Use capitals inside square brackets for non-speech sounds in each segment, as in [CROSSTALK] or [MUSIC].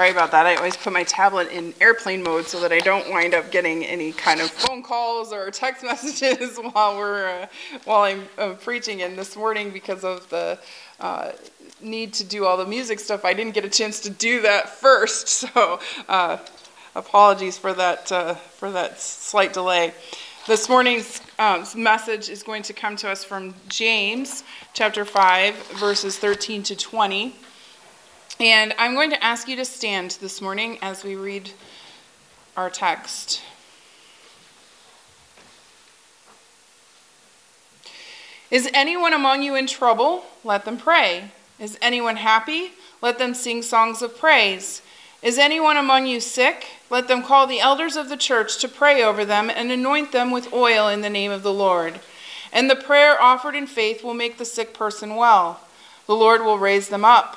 Sorry about that. I always put my tablet in airplane mode so that I don't wind up getting any kind of phone calls or text [LAUGHS] messages while we're uh, while I'm uh, preaching. And this morning, because of the uh, need to do all the music stuff, I didn't get a chance to do that first. [LAUGHS] So uh, apologies for that uh, for that slight delay. This morning's um, message is going to come to us from James chapter 5, verses 13 to 20. And I'm going to ask you to stand this morning as we read our text. Is anyone among you in trouble? Let them pray. Is anyone happy? Let them sing songs of praise. Is anyone among you sick? Let them call the elders of the church to pray over them and anoint them with oil in the name of the Lord. And the prayer offered in faith will make the sick person well. The Lord will raise them up.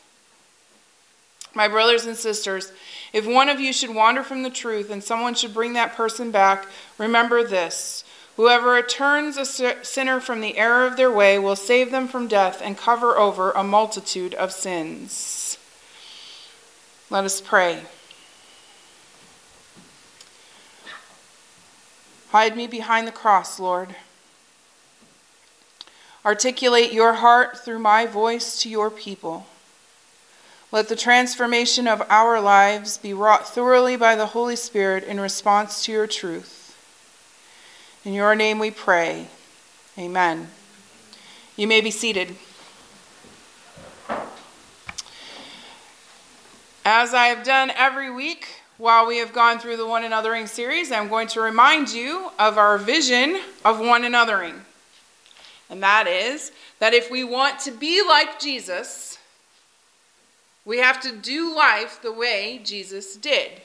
My brothers and sisters, if one of you should wander from the truth and someone should bring that person back, remember this. Whoever returns a sinner from the error of their way will save them from death and cover over a multitude of sins. Let us pray. Hide me behind the cross, Lord. Articulate your heart through my voice to your people. Let the transformation of our lives be wrought thoroughly by the Holy Spirit in response to your truth. In your name we pray. Amen. You may be seated. As I have done every week while we have gone through the one anothering series, I'm going to remind you of our vision of one anothering. And that is that if we want to be like Jesus, we have to do life the way Jesus did.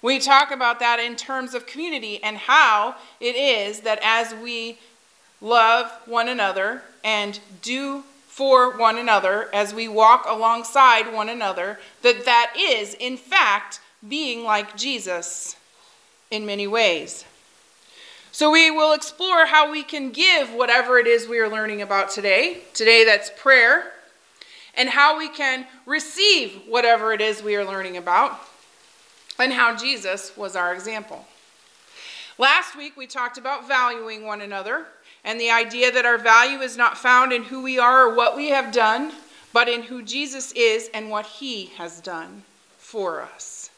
We talk about that in terms of community and how it is that as we love one another and do for one another as we walk alongside one another that that is in fact being like Jesus in many ways. So we will explore how we can give whatever it is we are learning about today. Today that's prayer and how we can receive whatever it is we are learning about, and how Jesus was our example. Last week, we talked about valuing one another and the idea that our value is not found in who we are or what we have done, but in who Jesus is and what he has done for us.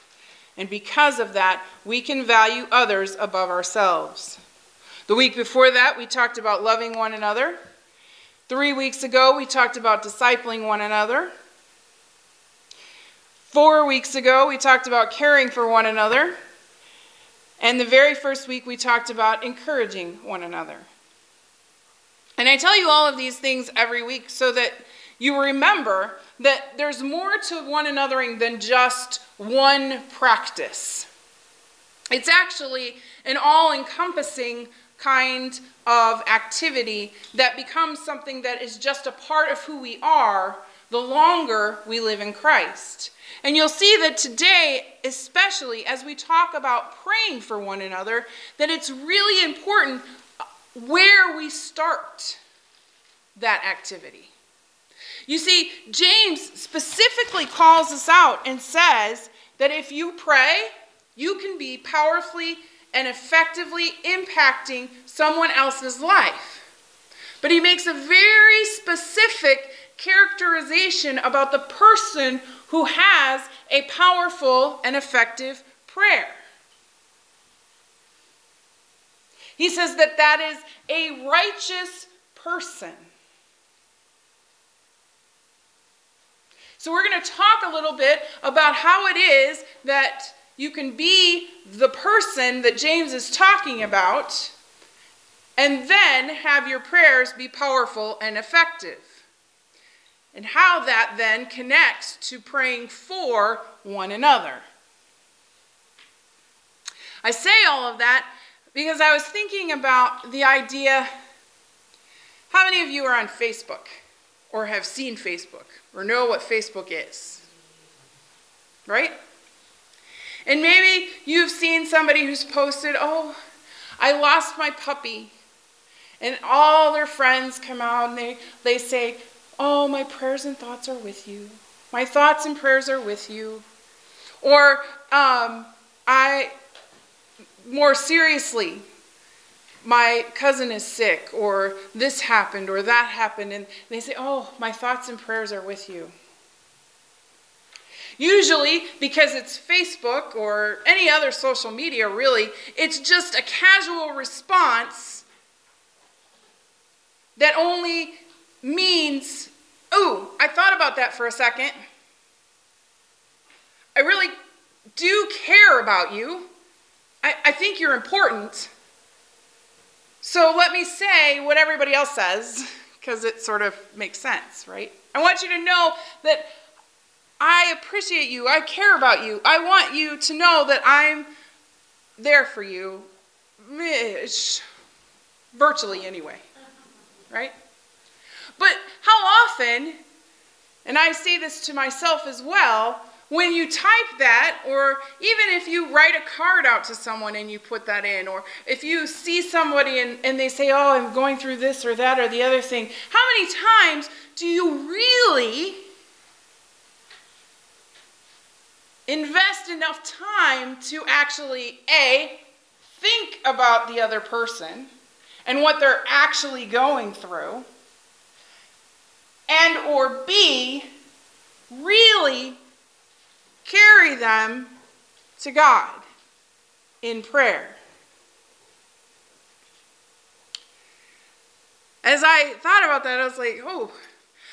And because of that, we can value others above ourselves. The week before that, we talked about loving one another Three weeks ago, we talked about discipling one another. Four weeks ago, we talked about caring for one another. And the very first week, we talked about encouraging one another. And I tell you all of these things every week so that you remember that there's more to one anothering than just one practice. It's actually an all encompassing kind of activity that becomes something that is just a part of who we are the longer we live in Christ. And you'll see that today, especially as we talk about praying for one another, that it's really important where we start that activity. You see, James specifically calls us out and says that if you pray, you can be powerfully and effectively impacting someone else's life. But he makes a very specific characterization about the person who has a powerful and effective prayer. He says that that is a righteous person. So, we're going to talk a little bit about how it is that you can be the person that James is talking about and then have your prayers be powerful and effective. And how that then connects to praying for one another. I say all of that because I was thinking about the idea how many of you are on Facebook or have seen Facebook or know what Facebook is? Right? And maybe you've seen somebody who's posted, oh, I lost my puppy. And all their friends come out and they, they say, oh, my prayers and thoughts are with you. My thoughts and prayers are with you. Or um, I, more seriously, my cousin is sick, or this happened, or that happened, and they say, Oh, my thoughts and prayers are with you. Usually, because it's Facebook or any other social media, really, it's just a casual response that only means, Oh, I thought about that for a second. I really do care about you. I, I think you're important. So let me say what everybody else says, because it sort of makes sense, right? I want you to know that I appreciate you. I care about you. I want you to know that I'm there for you, virtually anyway, right? But how often, and I say this to myself as well, when you type that, or even if you write a card out to someone and you put that in, or if you see somebody and, and they say, Oh, I'm going through this or that or the other thing, how many times do you really invest enough time to actually A, think about the other person and what they're actually going through, and or B, really carry them to God in prayer. As I thought about that, I was like, oh,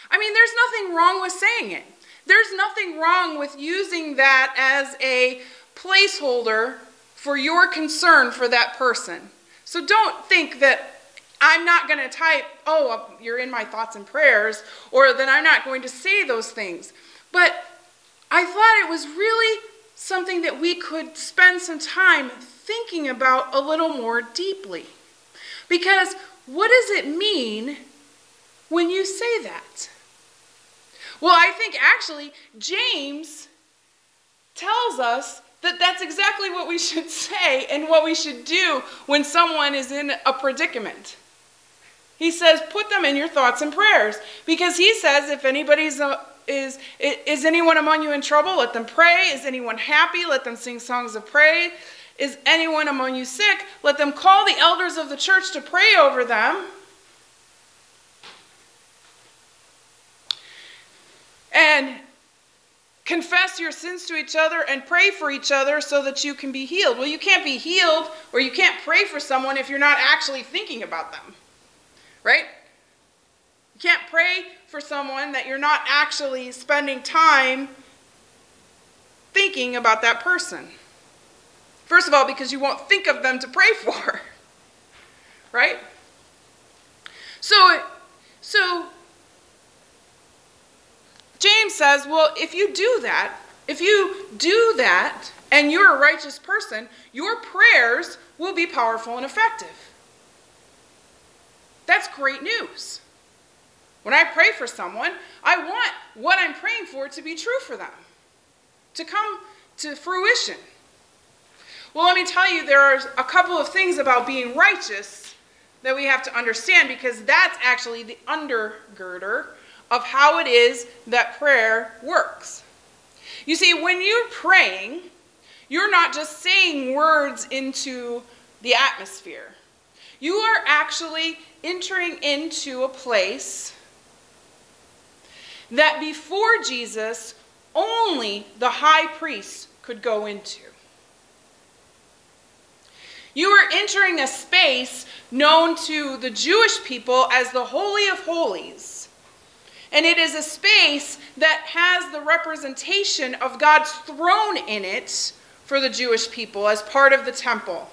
I mean, there's nothing wrong with saying it. There's nothing wrong with using that as a placeholder for your concern for that person. So don't think that I'm not going to type, oh, uh, you're in my thoughts and prayers, or that I'm not going to say those things. But I thought it was really something that we could spend some time thinking about a little more deeply. Because what does it mean when you say that? Well, I think actually James tells us that that's exactly what we should [LAUGHS] say and what we should do when someone is in a predicament. He says, put them in your thoughts and prayers. Because he says, if anybody's a, is, uh, is anyone among you in trouble? Let them pray. Is anyone happy? Let them sing songs of praise. Is anyone among you sick? Let them call the elders of the church to pray over them. And confess your sins to each other and pray for each other so that you can be healed. Well, you can't be healed or you can't pray for someone if you're not actually thinking about them, right? You can't pray for someone that you're not actually spending time thinking about that person. First of all, because you won't think of them to pray for. [LAUGHS] Right? So so James says, well, if you do that, if you do that and you're a righteous person, your prayers will be powerful and effective. That's great news. When I pray for someone, I want what I'm praying for to be true for them, to come to fruition. Well, let me tell you, there are a couple of things about being righteous that we have to understand because that's actually the undergirder of how it is that prayer works. You see, when you're praying, you're not just saying words into the atmosphere. You are actually entering into a place that before Jesus, only the high priest could go into. You are entering a space known to the Jewish people as the Holy of Holies. And it is a space that has the representation of God's throne in it for the Jewish people as part of the temple.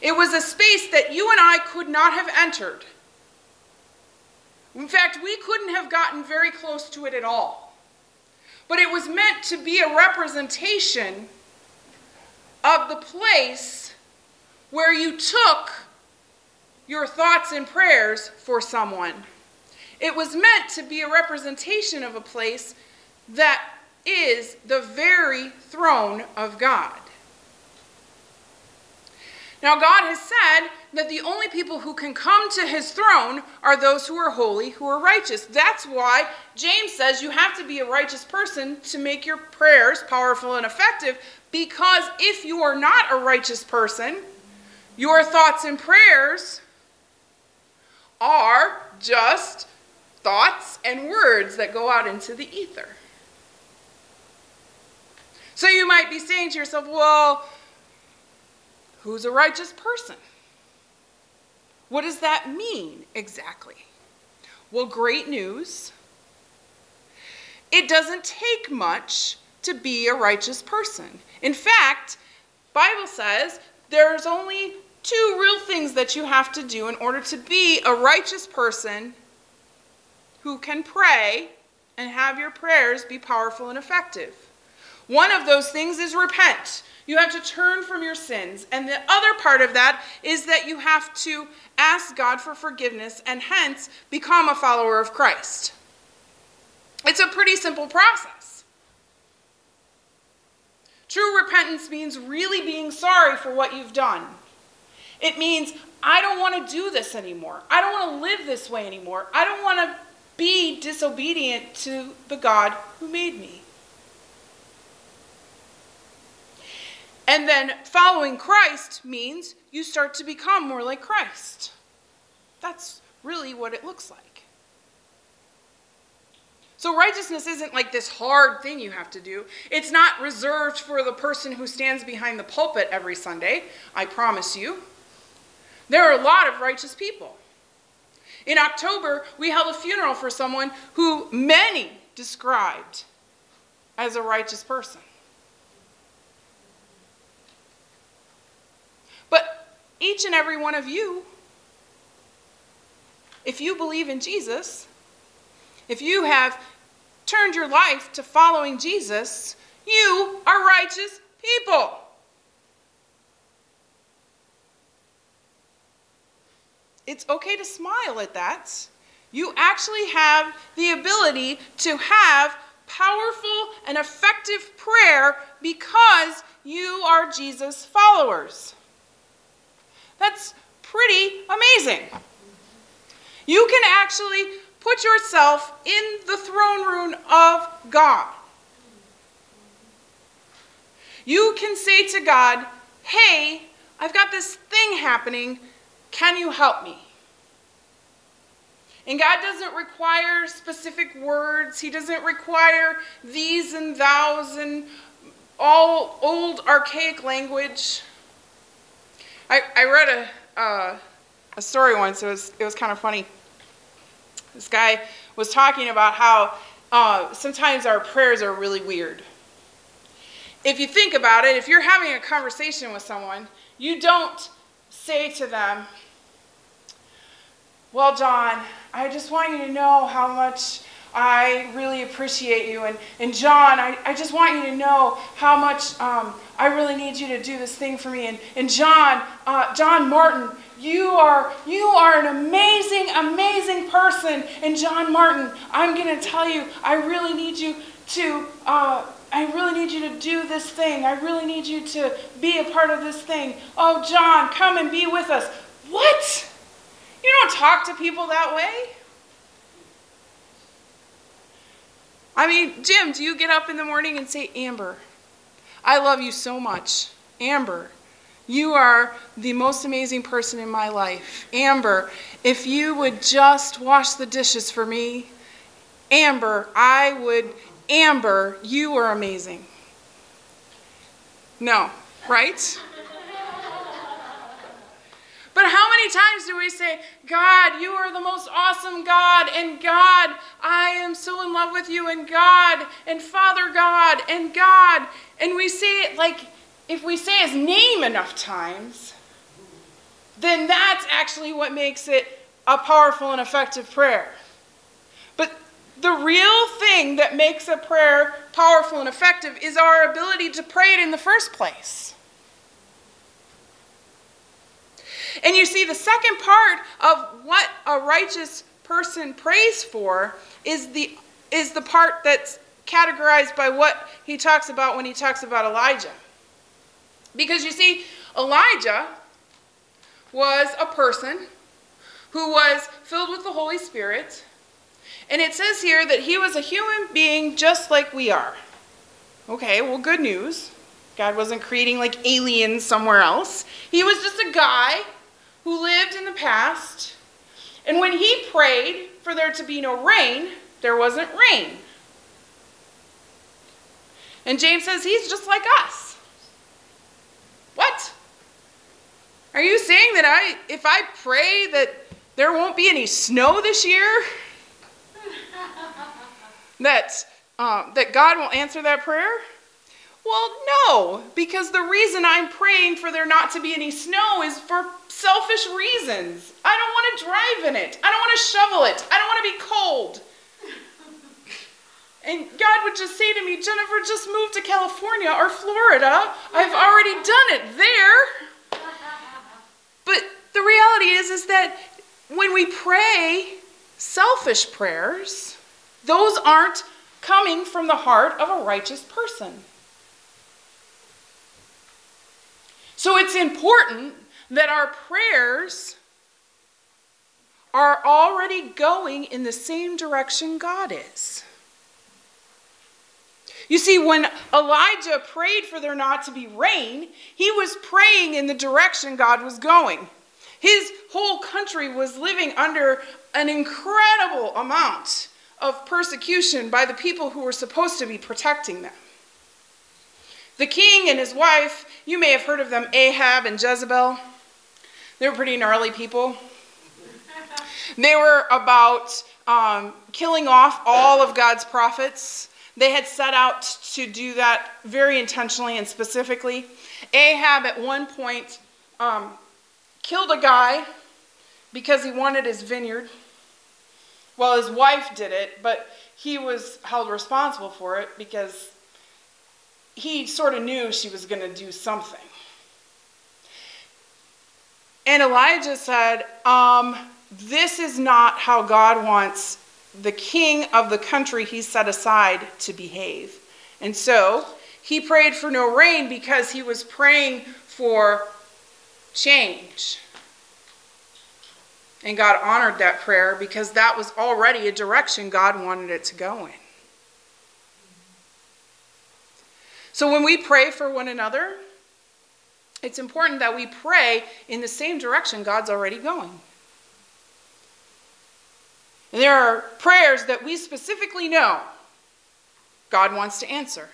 It was a space that you and I could not have entered in fact, we couldn't have gotten very close to it at all. But it was meant to be a representation of the place where you took your thoughts and prayers for someone. It was meant to be a representation of a place that is the very throne of God. Now, God has said that the only people who can come to his throne are those who are holy, who are righteous. That's why James says you have to be a righteous person to make your prayers powerful and effective, because if you are not a righteous person, your thoughts and prayers are just thoughts and words that go out into the ether. So you might be saying to yourself, well, who's a righteous person? What does that mean exactly? Well, great news. It doesn't take much to be a righteous person. In fact, Bible says there's only two real things that you have to do in order to be a righteous person who can pray and have your prayers be powerful and effective. One of those things is repent. You have to turn from your sins. And the other part of that is that you have to ask God for forgiveness and hence become a follower of Christ. It's a pretty simple process. True repentance means really being sorry for what you've done. It means, I don't want to do this anymore. I don't want to live this way anymore. I don't want to be disobedient to the God who made me. And then following Christ means you start to become more like Christ. That's really what it looks like. So, righteousness isn't like this hard thing you have to do. It's not reserved for the person who stands behind the pulpit every Sunday, I promise you. There are a lot of righteous people. In October, we held a funeral for someone who many described as a righteous person. But each and every one of you, if you believe in Jesus, if you have turned your life to following Jesus, you are righteous people. It's okay to smile at that. You actually have the ability to have powerful and effective prayer because you are Jesus' followers. That's pretty amazing. You can actually put yourself in the throne room of God. You can say to God, Hey, I've got this thing happening. Can you help me? And God doesn't require specific words. He doesn't require these and thous and all old archaic language. I, I read a, uh, a story once. It was, it was kind of funny. This guy was talking about how uh, sometimes our prayers are really weird. If you think about it, if you're having a conversation with someone, you don't say to them, well, John, I just want you to know how much I really appreciate you. And, and John, I, I just want you to know how much um, I really need you to do this thing for me. And, and John, uh, John Martin, you are, you are an amazing, amazing person. And John Martin, I'm going to tell you, I really need you to, uh, I really need you to do this thing. I really need you to be a part of this thing. Oh, John, come and be with us. What? You don't talk to people that way. I mean, Jim, do you get up in the morning and say, Amber, I love you so much. Amber, you are the most amazing person in my life. Amber, if you would just wash the dishes for me, Amber, I would, Amber, you are amazing. No, right? But how many times do we say, God, you are the most awesome God, and God, I am so in love with you, and God, and Father God, and God. And we say it like, if we say his name enough times, then that's actually what makes it a powerful and effective prayer. The real thing that makes a prayer powerful and effective is our ability to pray it in the first place. And you see, the second part of what a righteous person prays for is the, is the part that's categorized by what he talks about when he talks about Elijah. Because you see, Elijah was a person who was filled with the Holy Spirit. And it says here that he was a human being just like we are. Okay, well, good news. God wasn't creating like aliens somewhere else. He was just a guy who lived in the past. And when he prayed for there to be no rain, there wasn't rain. And James says he's just like us. What? Are you saying that I if I pray that there won't be any snow this year? [LAUGHS] that uh, that God will answer that prayer? Well, no, because the reason I'm praying for there not to be any snow is for selfish reasons. I don't want to drive in it. I don't want to shovel it. I don't want to be cold. And God would just say to me, Jennifer, just move to California or Florida. I've already done it there. But the reality is, is that when we pray selfish prayers, those aren't coming from the heart of a righteous person. So it's important that our prayers are already going in the same direction God is. You see, when Elijah prayed for there not to be rain, he was praying in the direction God was going. His whole country was living under an incredible amount of persecution by the people who were supposed to be protecting them. The king and his wife, you may have heard of them, Ahab and Jezebel. They were pretty gnarly people. They were about um, killing off all of God's prophets. They had set out to do that very intentionally and specifically. Ahab, at one point, um, killed a guy because he wanted his vineyard. Well, his wife did it, but he was held responsible for it because he sort of knew she was going to do something. And Elijah said, um, This is not how God wants the king of the country he set aside to behave. And so he prayed for no rain because he was praying for change. And God honored that prayer because that was already a direction God wanted it to go in. So when we pray for one another, it's important that we pray in the same direction God's already going. And there are prayers that we specifically know God wants to answer.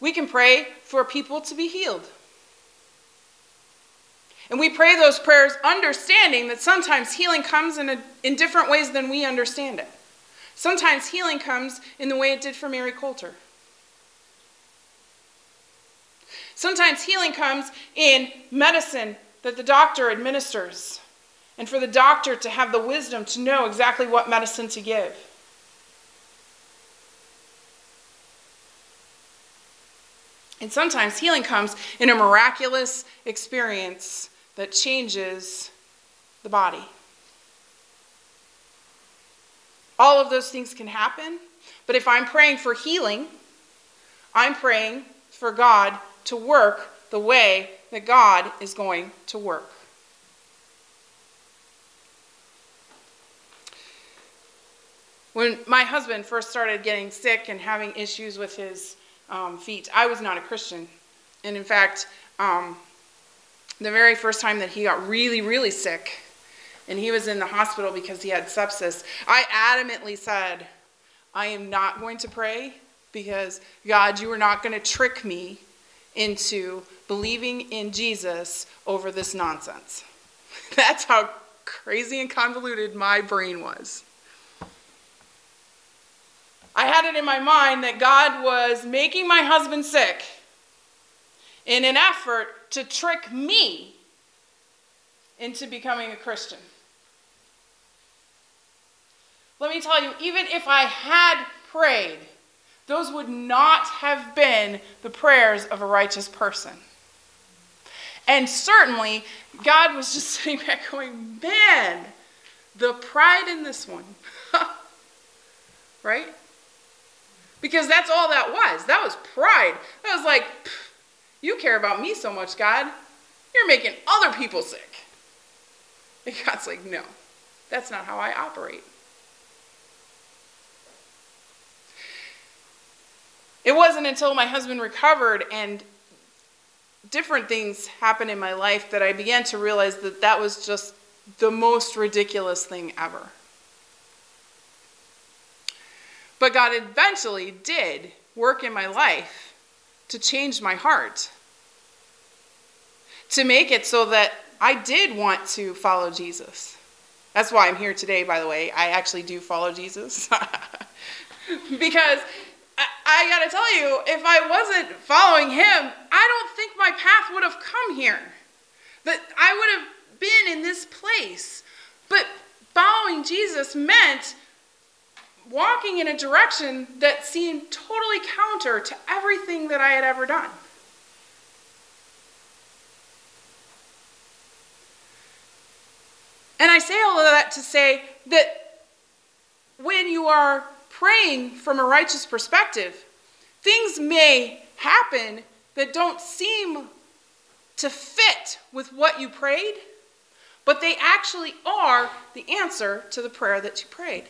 We can pray for people to be healed. And we pray those prayers understanding that sometimes healing comes in, a, in different ways than we understand it. Sometimes healing comes in the way it did for Mary Coulter. Sometimes healing comes in medicine that the doctor administers, and for the doctor to have the wisdom to know exactly what medicine to give. And sometimes healing comes in a miraculous experience that changes the body. All of those things can happen, but if I'm praying for healing, I'm praying for God to work the way that God is going to work. When my husband first started getting sick and having issues with his um, feet, I was not a Christian. And in fact, um, the very first time that he got really, really sick, and he was in the hospital because he had sepsis, I adamantly said, I am not going to pray because, God, you are not going to trick me into believing in Jesus over this nonsense. [LAUGHS] That's how crazy and convoluted my brain was. I had it in my mind that God was making my husband sick in an effort to trick me into becoming a Christian. Let me tell you, even if I had prayed, those would not have been the prayers of a righteous person. And certainly, God was just [LAUGHS] sitting back going, man, the pride in this one. [LAUGHS] right? Because that's all that was. That was pride. That was like, you care about me so much, God. You're making other people sick. And God's like, no, that's not how I operate. It wasn't until my husband recovered and different things happened in my life that I began to realize that that was just the most ridiculous thing ever. But God eventually did work in my life to change my heart, to make it so that I did want to follow Jesus. That's why I'm here today, by the way. I actually do follow Jesus. [LAUGHS] because I, I got to tell you, if I wasn't following him, I don't think my path would have come here. That I would have been in this place. But following Jesus meant walking in a direction that seemed totally counter to everything that I had ever done. And I say all of that to say that when you are praying from a righteous perspective, things may happen that don't seem to fit with what you prayed, but they actually are the answer to the prayer that you prayed.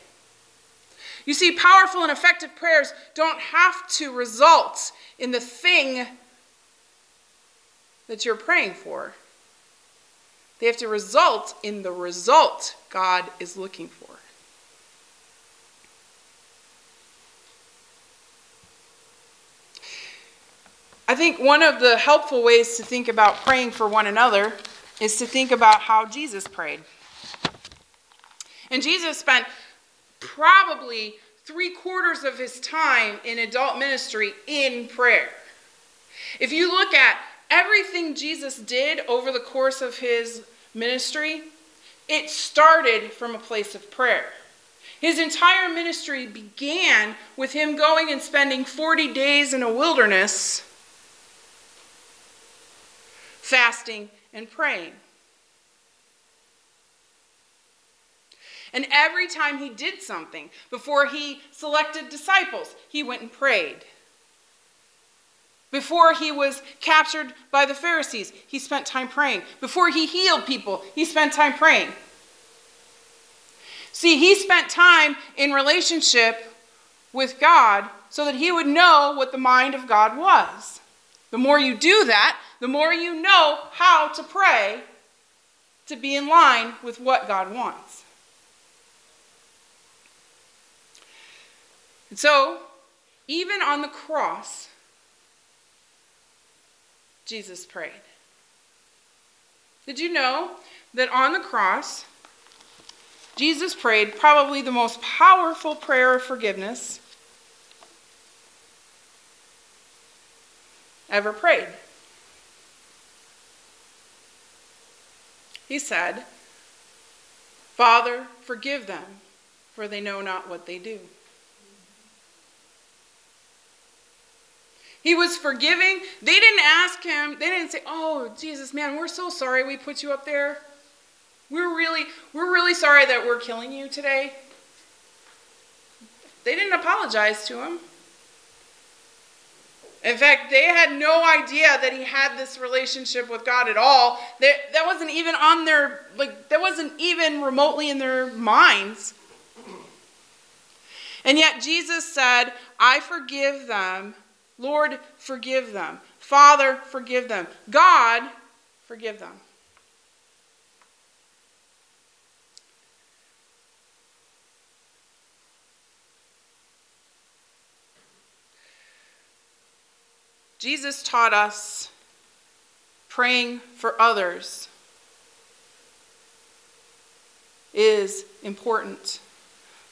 You see, powerful and effective prayers don't have to result in the thing that you're praying for. They have to result in the result God is looking for. I think one of the helpful ways to think about praying for one another is to think about how Jesus prayed. And Jesus spent probably three quarters of his time in adult ministry in prayer. If you look at everything Jesus did over the course of his ministry, it started from a place of prayer. His entire ministry began with him going and spending 40 days in a wilderness, fasting and praying. And every time he did something, before he selected disciples, he went and prayed. Before he was captured by the Pharisees, he spent time praying. Before he healed people, he spent time praying. See, he spent time in relationship with God so that he would know what the mind of God was. The more you do that, the more you know how to pray to be in line with what God wants. And so, even on the cross, Jesus prayed. Did you know that on the cross, Jesus prayed probably the most powerful prayer of forgiveness ever prayed? He said, Father, forgive them, for they know not what they do. He was forgiving. They didn't ask him, they didn't say, Oh, Jesus, man, we're so sorry we put you up there. We're really, we're really sorry that we're killing you today. They didn't apologize to him. In fact, they had no idea that he had this relationship with God at all. That, that wasn't even on their, like, that wasn't even remotely in their minds. And yet Jesus said, I forgive them Lord, forgive them. Father, forgive them. God, forgive them. Jesus taught us praying for others is important.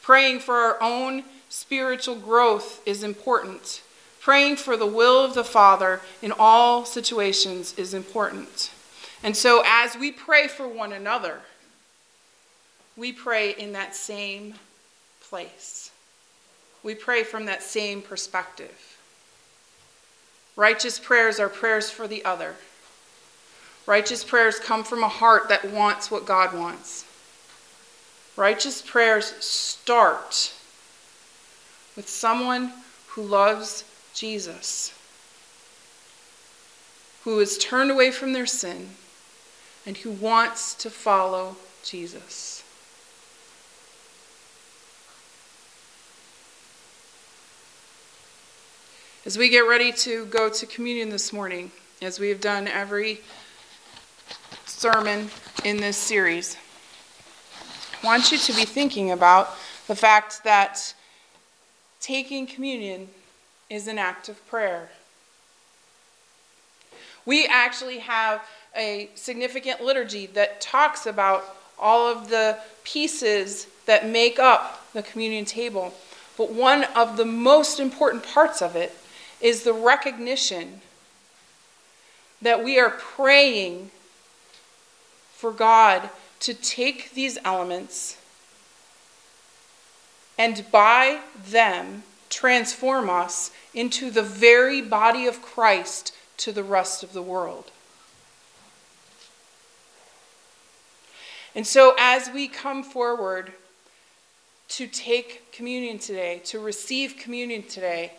Praying for our own spiritual growth is important. Praying for the will of the Father in all situations is important. And so, as we pray for one another, we pray in that same place. We pray from that same perspective. Righteous prayers are prayers for the other. Righteous prayers come from a heart that wants what God wants. Righteous prayers start with someone who loves Jesus, who has turned away from their sin, and who wants to follow Jesus. As we get ready to go to communion this morning, as we have done every sermon in this series, I want you to be thinking about the fact that taking communion is an act of prayer. We actually have a significant liturgy that talks about all of the pieces that make up the communion table. But one of the most important parts of it is the recognition that we are praying for God to take these elements and by them transform us into the very body of Christ to the rest of the world. And so, as we come forward to take communion today, to receive communion today,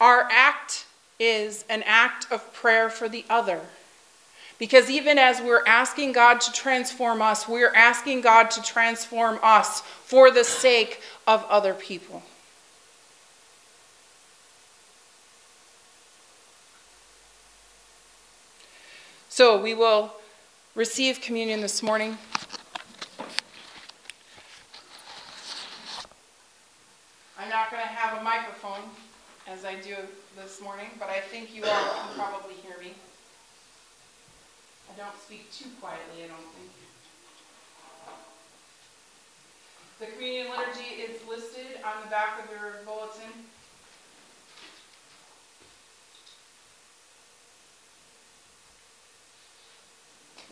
our act is an act of prayer for the other. Because even as we're asking God to transform us, we're asking God to transform us for the sake of other people. So we will receive communion this morning. I'm not going to have a microphone as I do this morning, but I think you all can probably hear me. I don't speak too quietly, I don't think. The communion liturgy is listed on the back of your bulletin.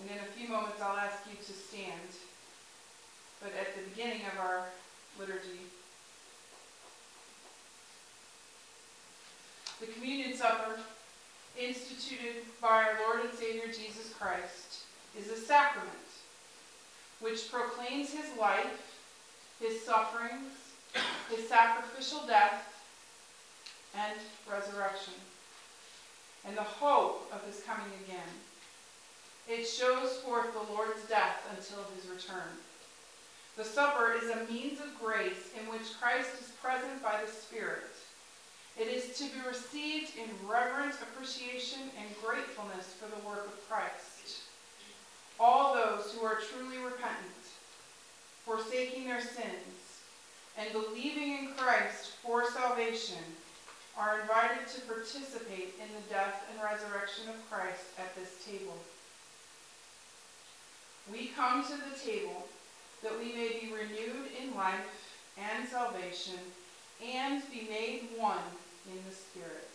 And in a few moments, I'll ask you to stand. But at the beginning of our liturgy, the communion supper, instituted by our Lord and Savior Jesus Christ, is a sacrament which proclaims his life, his sufferings, his sacrificial death, and resurrection, and the hope of his coming again. It shows forth the Lord's death until his return. The supper is a means of grace in which Christ is present by the Spirit it is to be received in reverent appreciation and gratefulness for the work of Christ. All those who are truly repentant, forsaking their sins, and believing in Christ for salvation are invited to participate in the death and resurrection of Christ at this table. We come to the table that we may be renewed in life and salvation and be made one in the Spirit.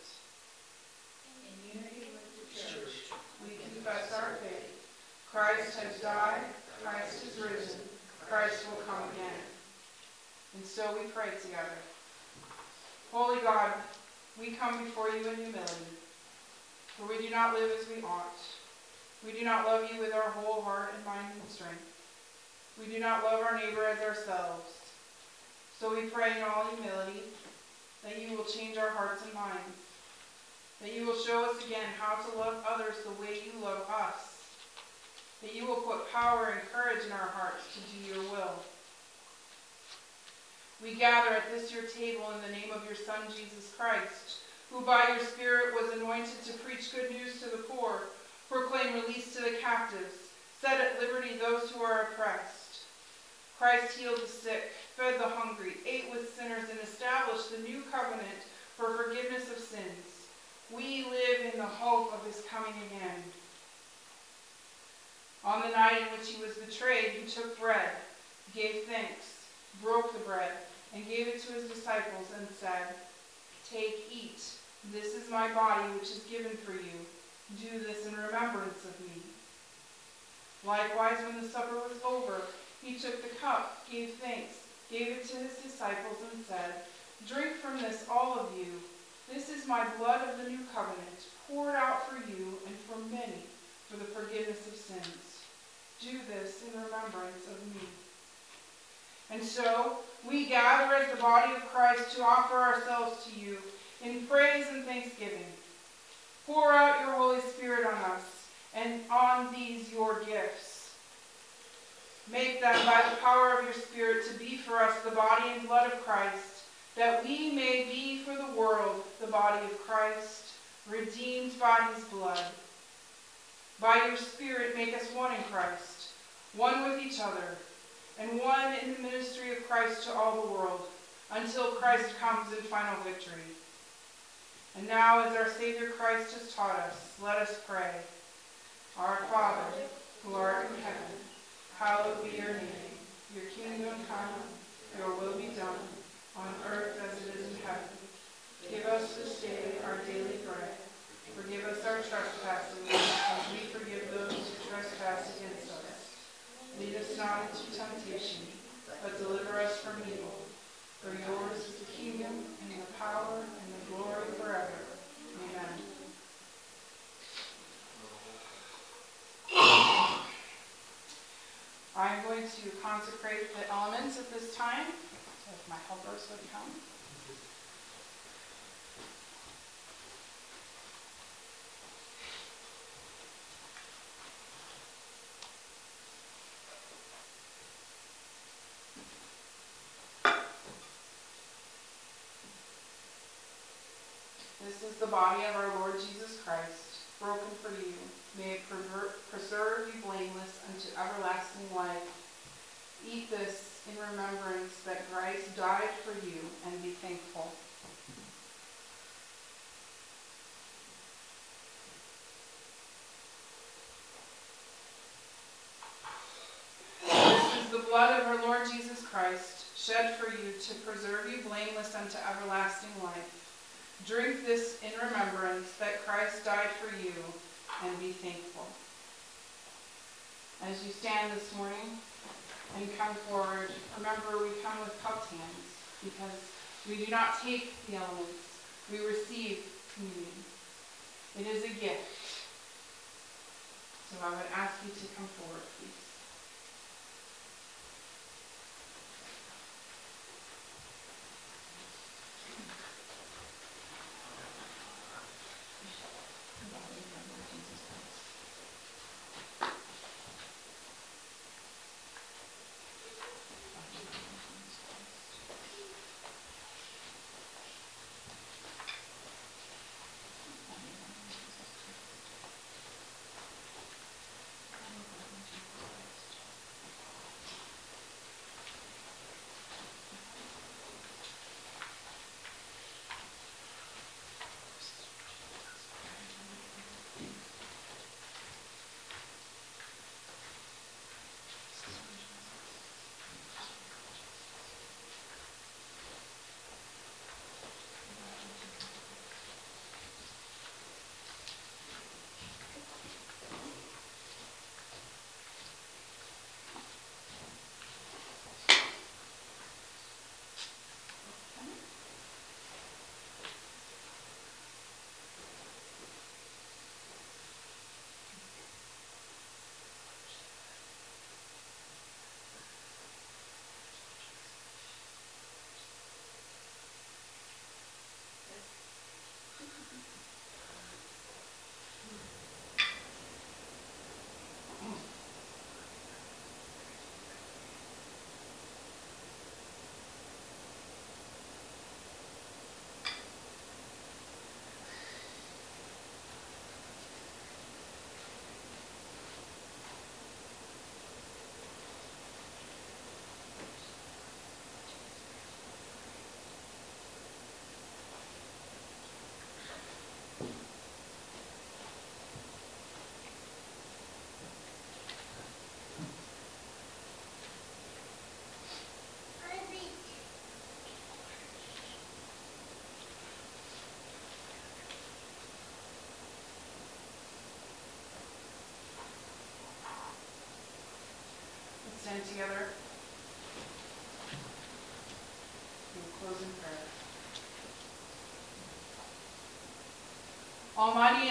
In unity with the church, we confess our faith. Christ has died, Christ is risen, Christ will come again. And so we pray together. Holy God, we come before you in humility, for we do not live as we ought. We do not love you with our whole heart and mind and strength. We do not love our neighbor as ourselves. So we pray in all humility that you will change our hearts and minds, that you will show us again how to love others the way you love us, that you will put power and courage in our hearts to do your will. We gather at this your table in the name of your Son, Jesus Christ, who by your Spirit was anointed to preach good news to the poor, proclaim release to the captives, set at liberty those who are oppressed. Christ healed the sick, fed the hungry, ate with sinners, and established the new covenant for forgiveness of sins. We live in the hope of his coming again. On the night in which he was betrayed, he took bread, gave thanks, broke the bread, and gave it to his disciples, and said, Take, eat. This is my body, which is given for you. Do this in remembrance of me. Likewise, when the supper was over, he took the cup, gave thanks, gave it to his disciples, and said, Drink from this, all of you. This is my blood of the new covenant, poured out for you and for many for the forgiveness of sins. Do this in remembrance of me. And so we gather as the body of Christ to offer ourselves to you in praise and thanksgiving. Pour out your Holy Spirit on us and on these your gifts. Make them by the power of your Spirit to be for us the body and blood of Christ, that we may be for the world the body of Christ, redeemed by his blood. By your Spirit, make us one in Christ, one with each other, and one in the ministry of Christ to all the world, until Christ comes in final victory. And now, as our Savior Christ has taught us, let us pray. Our Father, who art in heaven, hallowed be your name. Your kingdom come, your will be done, on earth as it is in heaven. Give us this day our daily bread. Forgive us our trespasses, as we forgive those who trespass against us. Lead us not into temptation, but deliver us from evil. For yours is the kingdom, and the power, and glory forever. Amen. I'm going to consecrate the elements at this time, if my helpers would come. This is the body of our Lord Jesus Christ, broken for you. May it preserve you blameless unto everlasting life. Eat this in remembrance that Christ died for you, and be thankful. This is the blood of our Lord Jesus Christ, shed for you to preserve you blameless unto everlasting life. Drink this in remembrance that Christ died for you, and be thankful. As you stand this morning and come forward, remember we come with cupped hands because we do not take the elements, we receive communion. It is a gift. So I would ask you to come forward, please.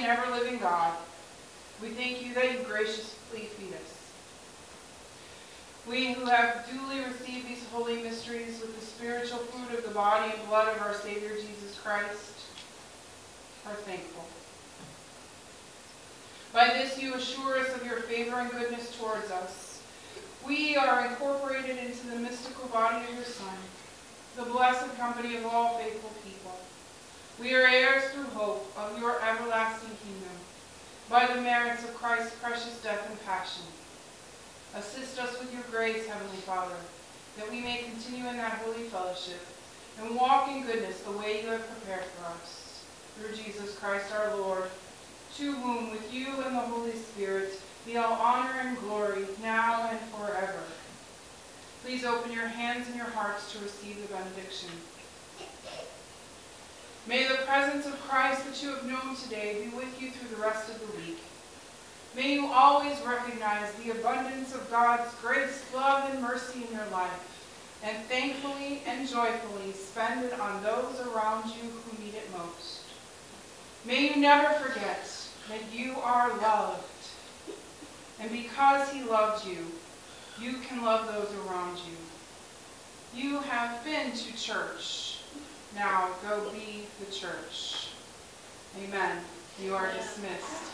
And ever living God, We thank you that you graciously feed us. We who have duly received these holy mysteries with the spiritual food of the body and blood of our Savior Jesus Christ are thankful. By this you assure us of your favor and goodness towards us. We are incorporated into the mystical body of your Son, the blessed company of all faithful people. We are heirs through hope of your everlasting kingdom, by the merits of Christ's precious death and passion. Assist us with your grace, Heavenly Father, that we may continue in that holy fellowship and walk in goodness the way you have prepared for us. Through Jesus Christ our Lord, to whom with you and the Holy Spirit be all honor and glory now and forever. Please open your hands and your hearts to receive the benediction. May the presence of Christ that you have known today be with you through the rest of the week. May you always recognize the abundance of God's grace, love, and mercy in your life, and thankfully and joyfully spend it on those around you who need it most. May you never forget that you are loved, and because he loved you, you can love those around you. You have been to church. Now go be the church. Amen. You are dismissed.